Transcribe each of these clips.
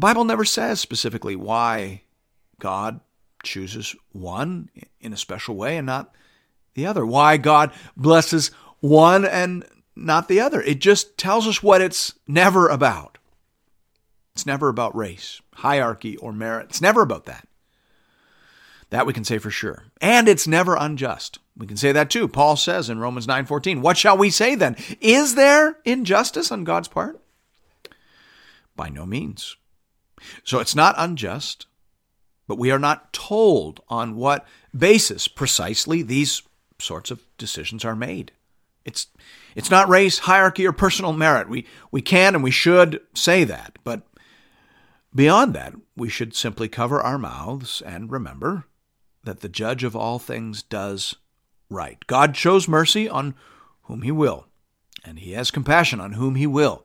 Bible never says specifically why God chooses one in a special way and not the other, why God blesses one and not the other. It just tells us what it's never about. It's never about race, hierarchy, or merit. It's never about that. That we can say for sure. And it's never unjust. We can say that too. Paul says in Romans 9:14, "What shall we say then? Is there injustice on God's part?" By no means. So it's not unjust, but we are not told on what basis precisely these sorts of decisions are made. It's it's not race, hierarchy, or personal merit. We we can and we should say that, but beyond that, we should simply cover our mouths and remember that the judge of all things does right. God shows mercy on whom he will, and he has compassion on whom he will.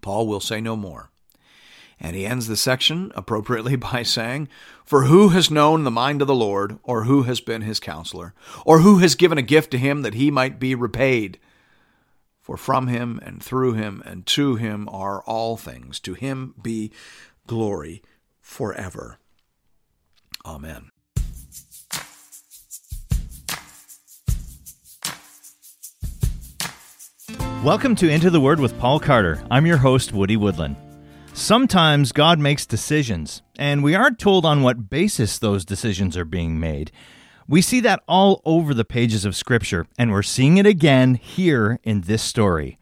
Paul will say no more. And he ends the section appropriately by saying, For who has known the mind of the Lord, or who has been his counselor, or who has given a gift to him that he might be repaid? For from him and through him and to him are all things. To him be glory forever. Amen. Welcome to Into the Word with Paul Carter. I'm your host, Woody Woodland. Sometimes God makes decisions, and we aren't told on what basis those decisions are being made. We see that all over the pages of Scripture, and we're seeing it again here in this story.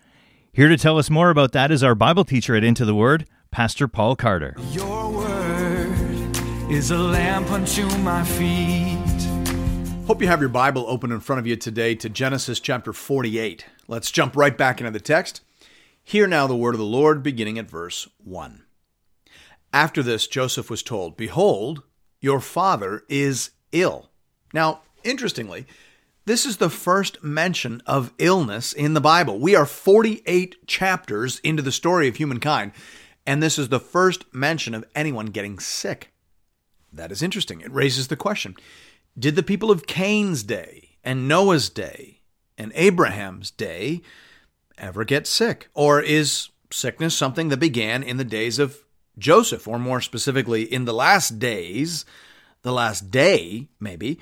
Here to tell us more about that is our Bible teacher at Into the Word, Pastor Paul Carter. Your word is a lamp unto my feet. Hope you have your Bible open in front of you today to Genesis chapter 48. Let's jump right back into the text. Hear now the word of the Lord, beginning at verse 1. After this, Joseph was told, Behold, your father is ill. Now, interestingly, this is the first mention of illness in the Bible. We are 48 chapters into the story of humankind, and this is the first mention of anyone getting sick. That is interesting. It raises the question Did the people of Cain's day and Noah's day and Abraham's day ever get sick? Or is sickness something that began in the days of Joseph, or more specifically, in the last days, the last day, maybe,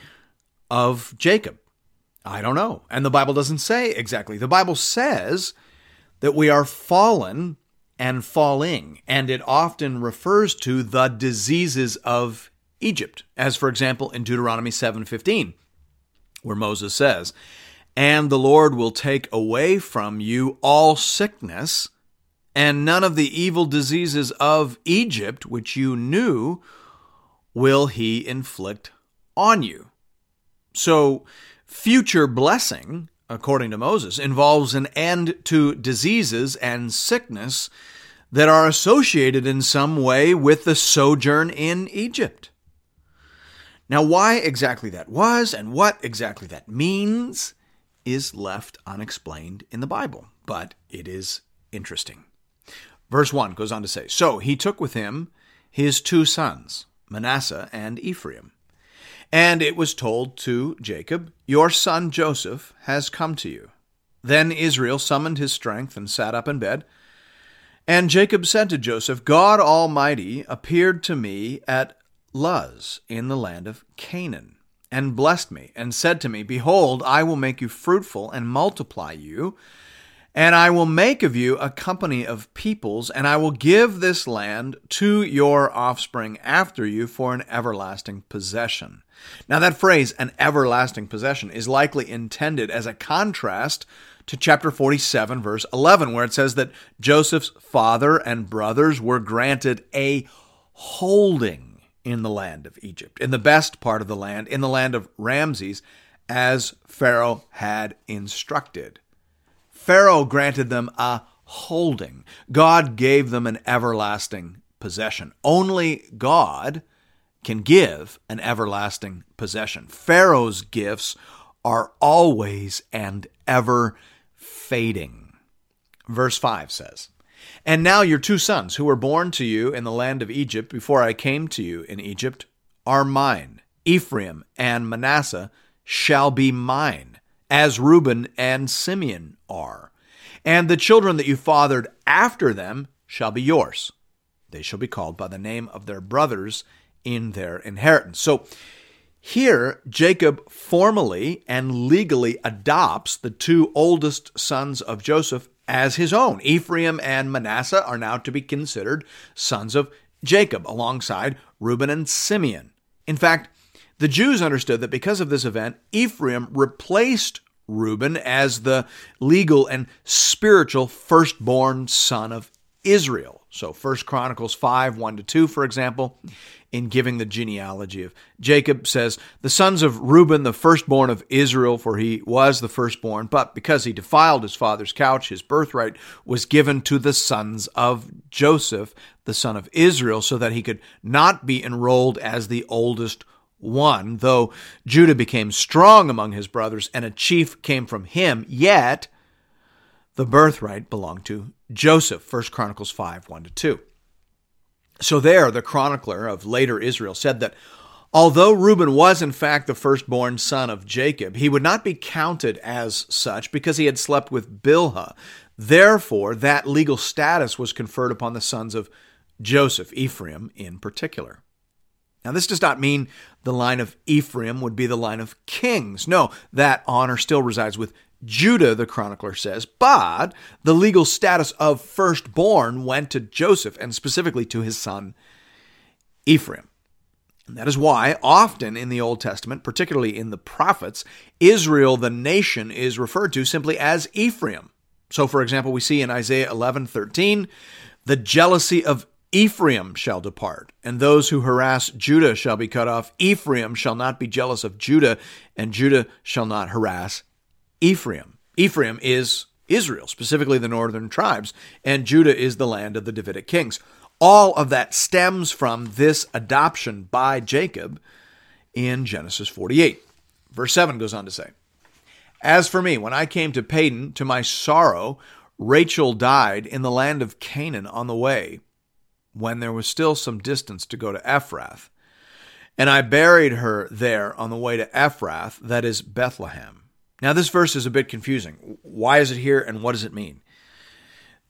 of Jacob? I don't know. And the Bible doesn't say exactly. The Bible says that we are fallen and falling, and it often refers to the diseases of Egypt, as for example in Deuteronomy 7:15, where Moses says, and the Lord will take away from you all sickness, and none of the evil diseases of Egypt, which you knew, will he inflict on you. So, future blessing, according to Moses, involves an end to diseases and sickness that are associated in some way with the sojourn in Egypt. Now, why exactly that was and what exactly that means is left unexplained in the Bible, but it is interesting. Verse 1 goes on to say So he took with him his two sons, Manasseh and Ephraim. And it was told to Jacob, Your son Joseph has come to you. Then Israel summoned his strength and sat up in bed. And Jacob said to Joseph, God Almighty appeared to me at Luz in the land of Canaan and blessed me, and said to me, Behold, I will make you fruitful and multiply you, and I will make of you a company of peoples, and I will give this land to your offspring after you for an everlasting possession. Now, that phrase, an everlasting possession, is likely intended as a contrast to chapter 47, verse 11, where it says that Joseph's father and brothers were granted a holding in the land of Egypt, in the best part of the land, in the land of Ramses, as Pharaoh had instructed. Pharaoh granted them a holding. God gave them an everlasting possession. Only God can give an everlasting possession. Pharaoh's gifts are always and ever fading. Verse 5 says, and now your two sons, who were born to you in the land of Egypt before I came to you in Egypt, are mine. Ephraim and Manasseh shall be mine, as Reuben and Simeon are. And the children that you fathered after them shall be yours. They shall be called by the name of their brothers in their inheritance. So here, Jacob formally and legally adopts the two oldest sons of Joseph as his own. Ephraim and Manasseh are now to be considered sons of Jacob alongside Reuben and Simeon. In fact, the Jews understood that because of this event, Ephraim replaced Reuben as the legal and spiritual firstborn son of Israel. So 1 Chronicles 5, 1 to 2, for example, in giving the genealogy of Jacob, says, The sons of Reuben, the firstborn of Israel, for he was the firstborn, but because he defiled his father's couch, his birthright was given to the sons of Joseph, the son of Israel, so that he could not be enrolled as the oldest one. Though Judah became strong among his brothers and a chief came from him, yet the birthright belonged to Joseph. 1 Chronicles 5 1 to 2. So there, the chronicler of later Israel said that although Reuben was in fact the firstborn son of Jacob, he would not be counted as such because he had slept with Bilhah. Therefore, that legal status was conferred upon the sons of Joseph, Ephraim in particular. Now, this does not mean the line of Ephraim would be the line of kings. No, that honor still resides with Judah, the chronicler says, but the legal status of firstborn went to Joseph and specifically to his son Ephraim. And that is why, often in the Old Testament, particularly in the prophets, Israel, the nation, is referred to simply as Ephraim. So, for example, we see in Isaiah 11 13, the jealousy of Ephraim shall depart, and those who harass Judah shall be cut off. Ephraim shall not be jealous of Judah, and Judah shall not harass Ephraim. Ephraim is Israel, specifically the northern tribes, and Judah is the land of the Davidic kings. All of that stems from this adoption by Jacob in Genesis 48. Verse 7 goes on to say, As for me, when I came to Padan, to my sorrow, Rachel died in the land of Canaan on the way, when there was still some distance to go to Ephrath. And I buried her there on the way to Ephrath, that is Bethlehem. Now, this verse is a bit confusing. Why is it here and what does it mean?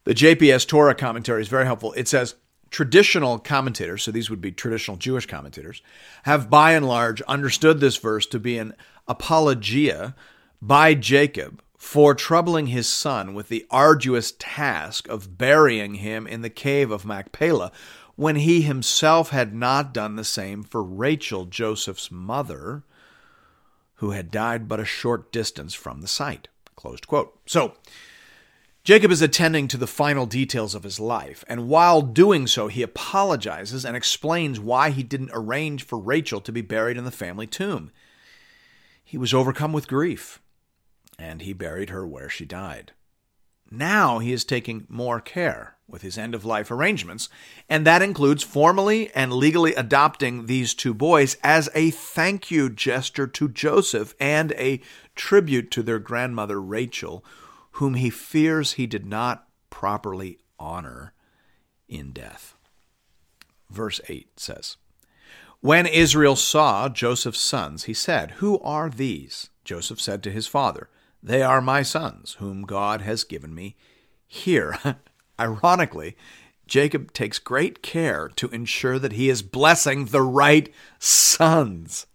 The JPS Torah commentary is very helpful. It says, Traditional commentators, so these would be traditional Jewish commentators, have by and large understood this verse to be an apologia by Jacob for troubling his son with the arduous task of burying him in the cave of Machpelah when he himself had not done the same for Rachel, Joseph's mother, who had died but a short distance from the site. So, Jacob is attending to the final details of his life, and while doing so, he apologizes and explains why he didn't arrange for Rachel to be buried in the family tomb. He was overcome with grief, and he buried her where she died. Now he is taking more care with his end of life arrangements, and that includes formally and legally adopting these two boys as a thank you gesture to Joseph and a tribute to their grandmother Rachel, whom he fears he did not properly honor in death. Verse 8 says, When Israel saw Joseph's sons, he said, Who are these? Joseph said to his father, They are my sons, whom God has given me. Here, ironically, Jacob takes great care to ensure that he is blessing the right sons.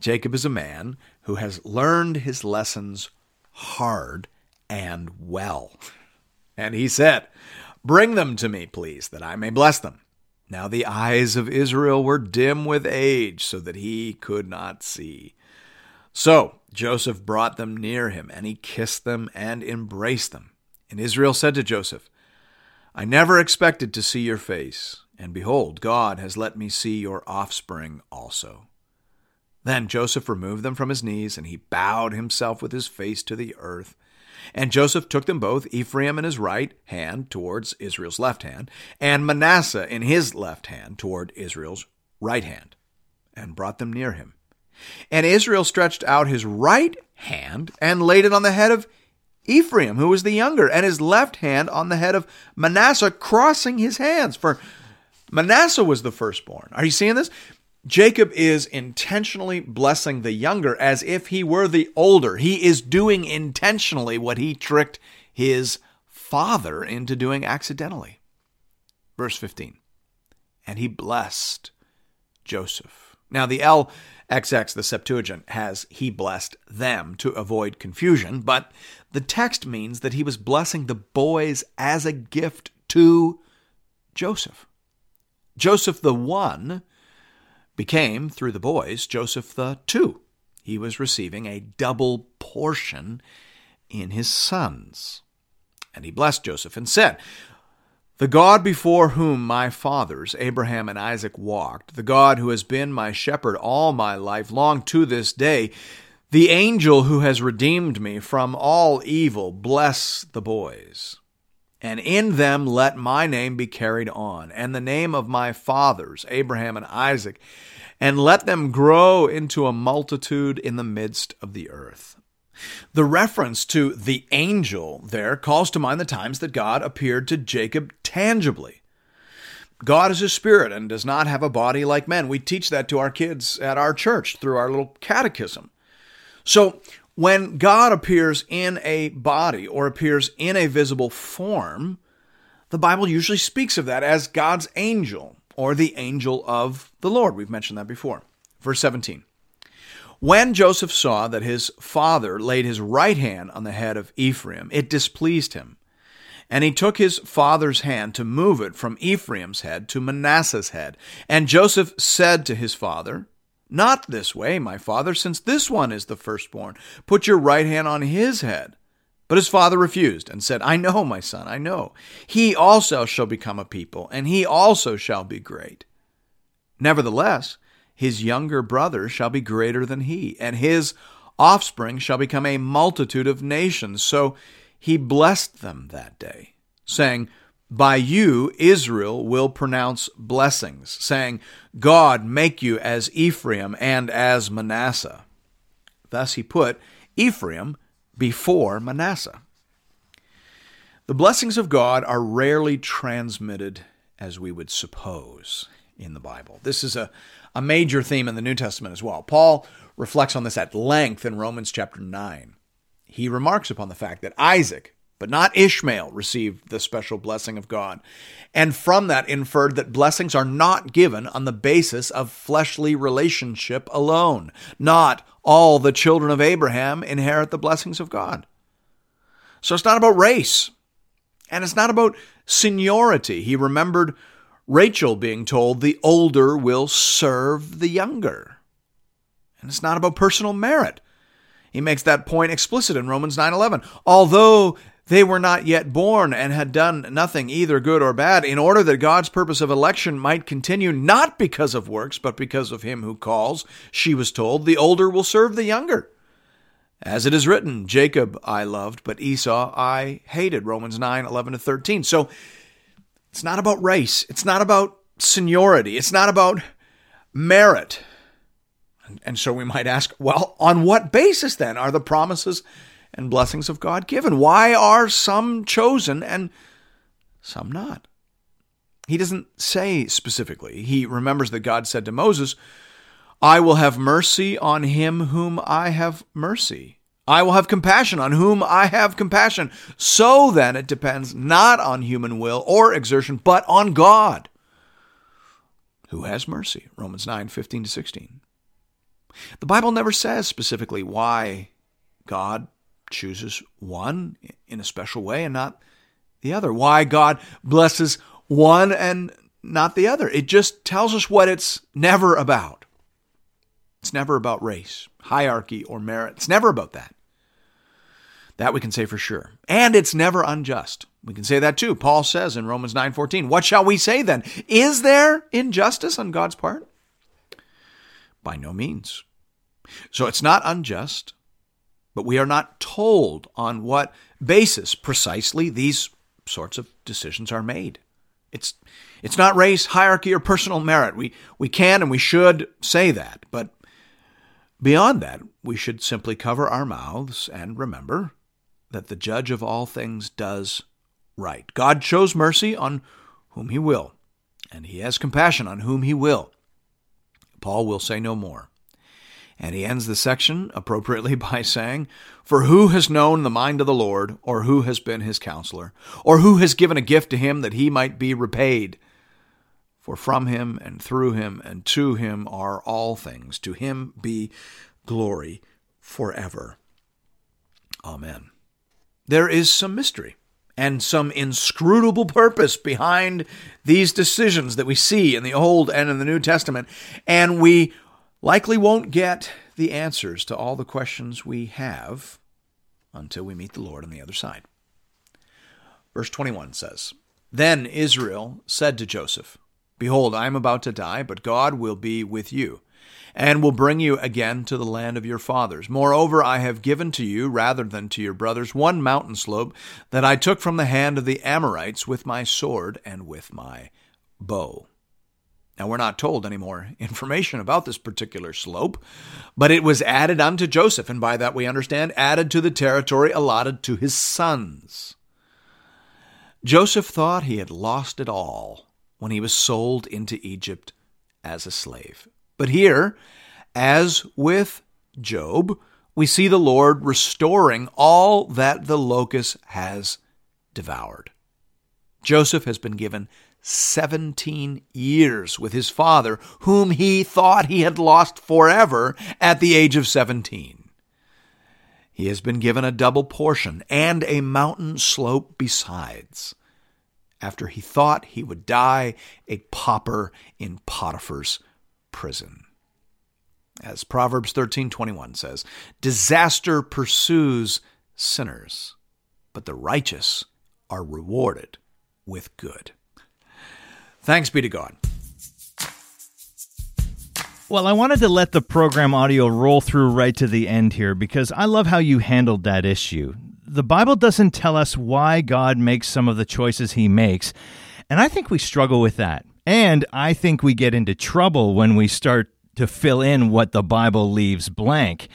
Jacob is a man who has learned his lessons hard and well. And he said, Bring them to me, please, that I may bless them. Now the eyes of Israel were dim with age, so that he could not see. So Joseph brought them near him, and he kissed them and embraced them. And Israel said to Joseph, I never expected to see your face, and behold, God has let me see your offspring also. Then Joseph removed them from his knees, and he bowed himself with his face to the earth. And Joseph took them both, Ephraim in his right hand towards Israel's left hand, and Manasseh in his left hand toward Israel's right hand, and brought them near him. And Israel stretched out his right hand and laid it on the head of Ephraim, who was the younger, and his left hand on the head of Manasseh, crossing his hands. For Manasseh was the firstborn. Are you seeing this? Jacob is intentionally blessing the younger as if he were the older. He is doing intentionally what he tricked his father into doing accidentally. Verse 15 and he blessed Joseph. Now, the LXX, the Septuagint, has he blessed them to avoid confusion, but the text means that he was blessing the boys as a gift to Joseph. Joseph the one became, through the boys, Joseph the two. He was receiving a double portion in his sons. And he blessed Joseph and said, The God before whom my fathers, Abraham and Isaac, walked, the God who has been my shepherd all my life long to this day, the angel who has redeemed me from all evil, bless the boys. And in them let my name be carried on, and the name of my fathers, Abraham and Isaac, and let them grow into a multitude in the midst of the earth. The reference to the angel there calls to mind the times that God appeared to Jacob tangibly. God is a spirit and does not have a body like men. We teach that to our kids at our church through our little catechism. So, when God appears in a body or appears in a visible form, the Bible usually speaks of that as God's angel or the angel of the Lord. We've mentioned that before. Verse 17. When Joseph saw that his father laid his right hand on the head of Ephraim, it displeased him. And he took his father's hand to move it from Ephraim's head to Manasseh's head. And Joseph said to his father, Not this way, my father, since this one is the firstborn. Put your right hand on his head. But his father refused and said, I know, my son, I know. He also shall become a people, and he also shall be great. Nevertheless, his younger brother shall be greater than he, and his offspring shall become a multitude of nations. So he blessed them that day, saying, By you Israel will pronounce blessings, saying, God make you as Ephraim and as Manasseh. Thus he put Ephraim before Manasseh. The blessings of God are rarely transmitted as we would suppose in the Bible. This is a, a major theme in the New Testament as well. Paul reflects on this at length in Romans chapter 9. He remarks upon the fact that Isaac, but not Ishmael, received the special blessing of God, and from that inferred that blessings are not given on the basis of fleshly relationship alone. Not all the children of Abraham inherit the blessings of God. So it's not about race, and it's not about seniority. He remembered Rachel being told the older will serve the younger. And it's not about personal merit. He makes that point explicit in Romans 9:11. Although they were not yet born and had done nothing either good or bad, in order that God's purpose of election might continue not because of works, but because of him who calls, she was told, the older will serve the younger. As it is written, Jacob I loved, but Esau I hated. Romans 9, 11 to 13. So it's not about race. It's not about seniority. It's not about merit. And, and so we might ask, well, on what basis then are the promises and blessings of God given? Why are some chosen and some not? He doesn't say specifically. He remembers that God said to Moses, I will have mercy on him whom I have mercy. I will have compassion on whom I have compassion. So then it depends not on human will or exertion, but on God, who has mercy. Romans 9 15 to 16. The Bible never says specifically why God chooses one in a special way and not the other, why God blesses one and not the other. It just tells us what it's never about. It's never about race, hierarchy, or merit. It's never about that. That we can say for sure. And it's never unjust. We can say that too. Paul says in Romans 9:14, "What shall we say then? Is there injustice on God's part?" By no means. So it's not unjust, but we are not told on what basis precisely these sorts of decisions are made. It's it's not race, hierarchy, or personal merit. We we can and we should say that, but Beyond that, we should simply cover our mouths and remember that the judge of all things does right. God shows mercy on whom he will, and he has compassion on whom he will. Paul will say no more. And he ends the section appropriately by saying, For who has known the mind of the Lord, or who has been his counselor, or who has given a gift to him that he might be repaid? For from him and through him and to him are all things. To him be glory forever. Amen. There is some mystery and some inscrutable purpose behind these decisions that we see in the Old and in the New Testament, and we likely won't get the answers to all the questions we have until we meet the Lord on the other side. Verse 21 says, Then Israel said to Joseph, Behold, I am about to die, but God will be with you, and will bring you again to the land of your fathers. Moreover, I have given to you, rather than to your brothers, one mountain slope that I took from the hand of the Amorites with my sword and with my bow. Now, we're not told any more information about this particular slope, but it was added unto Joseph, and by that we understand added to the territory allotted to his sons. Joseph thought he had lost it all when he was sold into Egypt as a slave. But here, as with Job, we see the Lord restoring all that the locust has devoured. Joseph has been given 17 years with his father, whom he thought he had lost forever at the age of 17. He has been given a double portion and a mountain slope besides after he thought he would die a pauper in Potiphar's prison. As Proverbs 13:21 says, disaster pursues sinners, but the righteous are rewarded with good. Thanks be to God. Well, I wanted to let the program audio roll through right to the end here because I love how you handled that issue the Bible doesn't tell us why God makes some of the choices he makes. And I think we struggle with that. And I think we get into trouble when we start to fill in what the Bible leaves blank.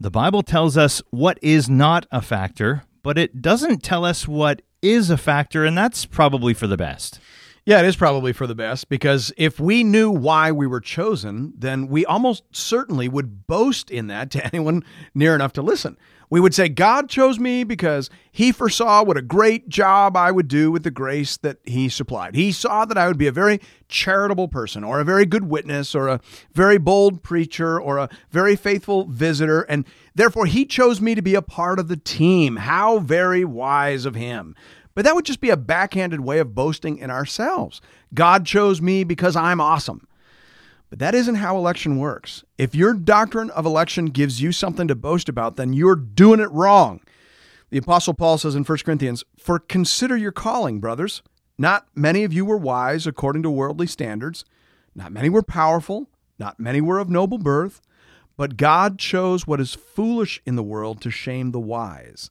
The Bible tells us what is not a factor, but it doesn't tell us what is a factor, and that's probably for the best. Yeah, it is probably for the best because if we knew why we were chosen, then we almost certainly would boast in that to anyone near enough to listen. We would say, God chose me because he foresaw what a great job I would do with the grace that he supplied. He saw that I would be a very charitable person, or a very good witness, or a very bold preacher, or a very faithful visitor, and therefore he chose me to be a part of the team. How very wise of him. But that would just be a backhanded way of boasting in ourselves. God chose me because I'm awesome. But that isn't how election works. If your doctrine of election gives you something to boast about, then you're doing it wrong. The Apostle Paul says in 1 Corinthians, For consider your calling, brothers. Not many of you were wise according to worldly standards, not many were powerful, not many were of noble birth, but God chose what is foolish in the world to shame the wise.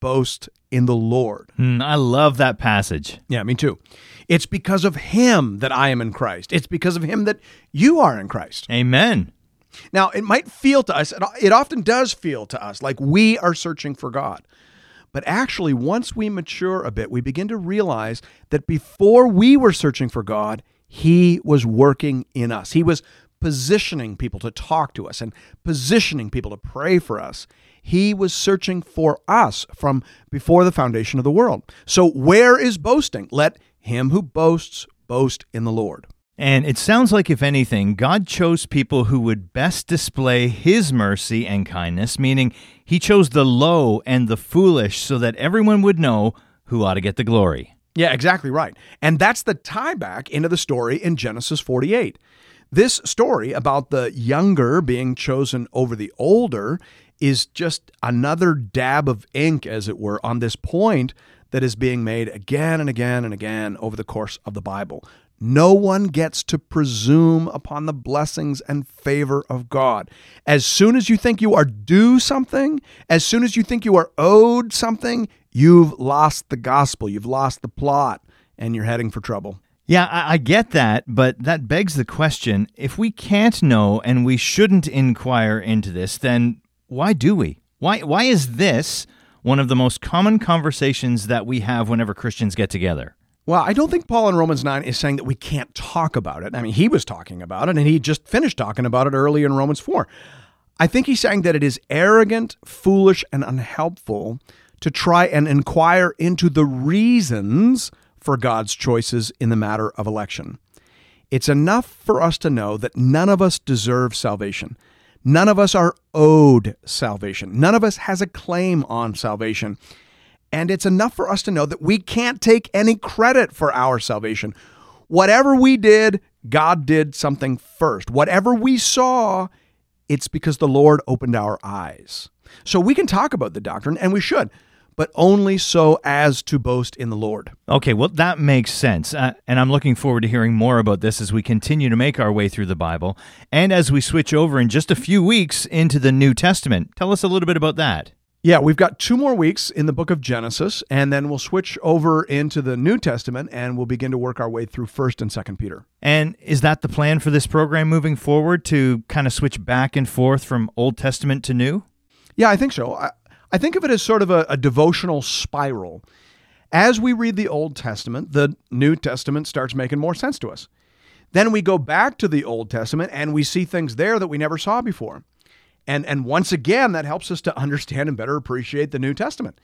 boast in the Lord. Mm, I love that passage. Yeah, me too. It's because of him that I am in Christ. It's because of him that you are in Christ. Amen. Now, it might feel to us, it often does feel to us like we are searching for God. But actually, once we mature a bit, we begin to realize that before we were searching for God, He was working in us. He was positioning people to talk to us and positioning people to pray for us. He was searching for us from before the foundation of the world. So, where is boasting? Let him who boasts boast in the Lord. And it sounds like, if anything, God chose people who would best display His mercy and kindness, meaning He chose the low and the foolish so that everyone would know who ought to get the glory. Yeah, exactly right. And that's the tie back into the story in Genesis 48. This story about the younger being chosen over the older is just another dab of ink, as it were, on this point that is being made again and again and again over the course of the Bible. No one gets to presume upon the blessings and favor of God. As soon as you think you are due something, as soon as you think you are owed something, you've lost the gospel, you've lost the plot, and you're heading for trouble. Yeah, I, get that, but that begs the question if we can't know and we shouldn't inquire into this, then why do we? Why, why is this one of the most common conversations that we have whenever Christians get together? Well, I don't think Paul in Romans 9 is saying that we can't talk about it. I mean, he was talking about it and he just finished talking about it early in Romans 4. I think he's saying that it is arrogant, foolish, and unhelpful to try and inquire into the reasons for God's choices in the matter of election. It's enough for us to know that none of us deserve salvation. None of us are owed salvation. None of us has a claim on salvation. And it's enough for us to know that we can't take any credit for our salvation. Whatever we did, God did something first. Whatever we saw, it's because the Lord opened our eyes. So we can talk about the doctrine, and we should, but only so as to boast in the Lord. Okay, well, that makes sense. Uh, and I'm looking forward to hearing more about this as we continue to make our way through the Bible and as we switch over in just a few weeks into the New Testament. Tell us a little bit about that. Yeah, we've got two more weeks in the book of Genesis, and then we'll switch over into the New Testament and we'll begin to work our way through 1st and 2nd Peter. And is that the plan for this program moving forward to kind of switch back and forth from Old Testament to New? Yeah, I think so. I, I think of it as sort of a, a devotional spiral. As we read the Old Testament, the New Testament starts making more sense to us. Then we go back to the Old Testament and we see things there that we never saw before. And, and once again, that helps us to understand and better appreciate the New Testament.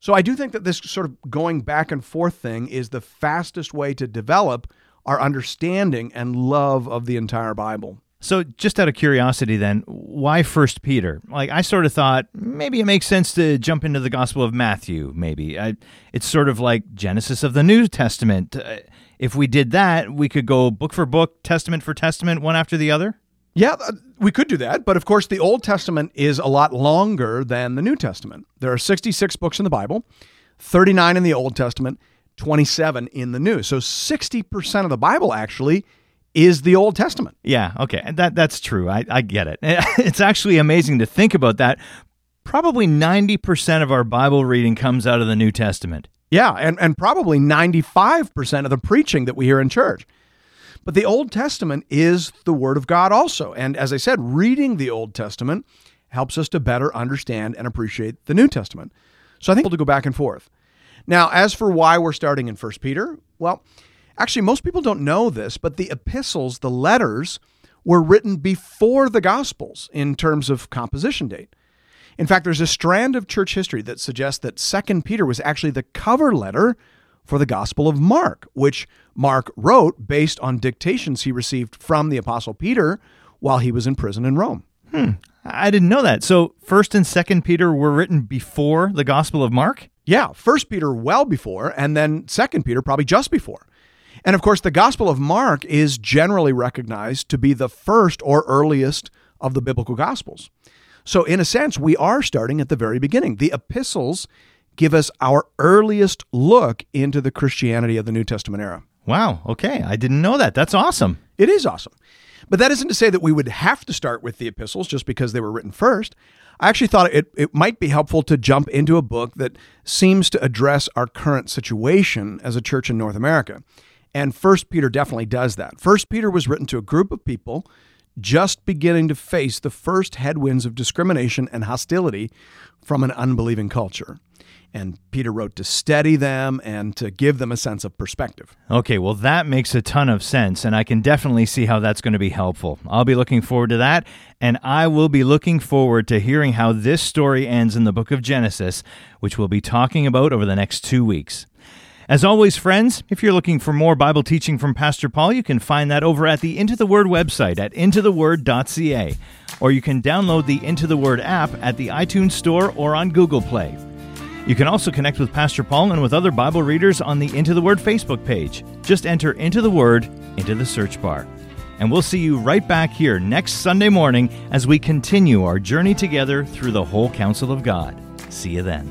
So I do think that this sort of going back and forth thing is the fastest way to develop our understanding and love of the entire Bible. So, just out of curiosity, then, why First Peter? Like, I sort of thought maybe it makes sense to jump into the Gospel of Matthew. Maybe I, it's sort of like Genesis of the New Testament. Uh, if we did that, we could go book for book, testament for testament, one after the other. Yeah, uh, we could do that. But of course, the Old Testament is a lot longer than the New Testament. There are 66 books in the Bible, 39 in the Old Testament, 27 in the New. So 60% of the Bible actually is the Old Testament. Yeah, okay. That that's true. I, I get it. It's actually amazing to think about that. Probably 90% of our Bible reading comes out of the New Testament. Yeah, and, and probably 95% of the preaching that we hear in church. But the Old Testament is the Word of God also. And as I said, reading the Old Testament helps us to better understand and appreciate the New Testament. So I think we'll to go back and forth. Now, as for why we're starting in 1 Peter, well, actually, most people don't know this, but the epistles, the letters, were written before the Gospels in terms of composition date. In fact, there's a strand of church history that suggests that 2 Peter was actually the cover letter for the Gospel of Mark, which Mark wrote based on dictations he received from the Apostle Peter while he was in prison in Rome. Hmm. I didn't know that. So, 1st and 2nd Peter were written before the Gospel of Mark? Yeah, 1st Peter well before, and then 2nd Peter probably just before. And of course, the Gospel of Mark is generally recognized to be the first or earliest of the biblical Gospels. So, in a sense, we are starting at the very beginning. The epistles give us our earliest look into the Christianity of the New Testament era. Wow. Okay. I didn't know that. That's awesome. It is awesome. But that isn't to say that we would have to start with the epistles just because they were written first. I actually thought it, it might be helpful to jump into a book that seems to address our current situation as a church in North America. And First Peter definitely does that. First Peter was written to a group of people just beginning to face the first headwinds of discrimination and hostility from an unbelieving culture. And Peter wrote to steady them and to give them a sense of perspective. Okay, well, that makes a ton of sense, and I can definitely see how that's going to be helpful. I'll be looking forward to that, and I will be looking forward to hearing how this story ends in the book of Genesis, which we'll be talking about over the next two weeks. As always, friends, if you're looking for more Bible teaching from Pastor Paul, you can find that over at the Into the Word website at intotheword.ca, or you can download the Into the Word app at the iTunes Store or on Google Play. You can also connect with Pastor Paul and with other Bible readers on the Into the Word Facebook page. Just enter Into the Word into the search bar. And we'll see you right back here next Sunday morning as we continue our journey together through the whole counsel of God. See you then.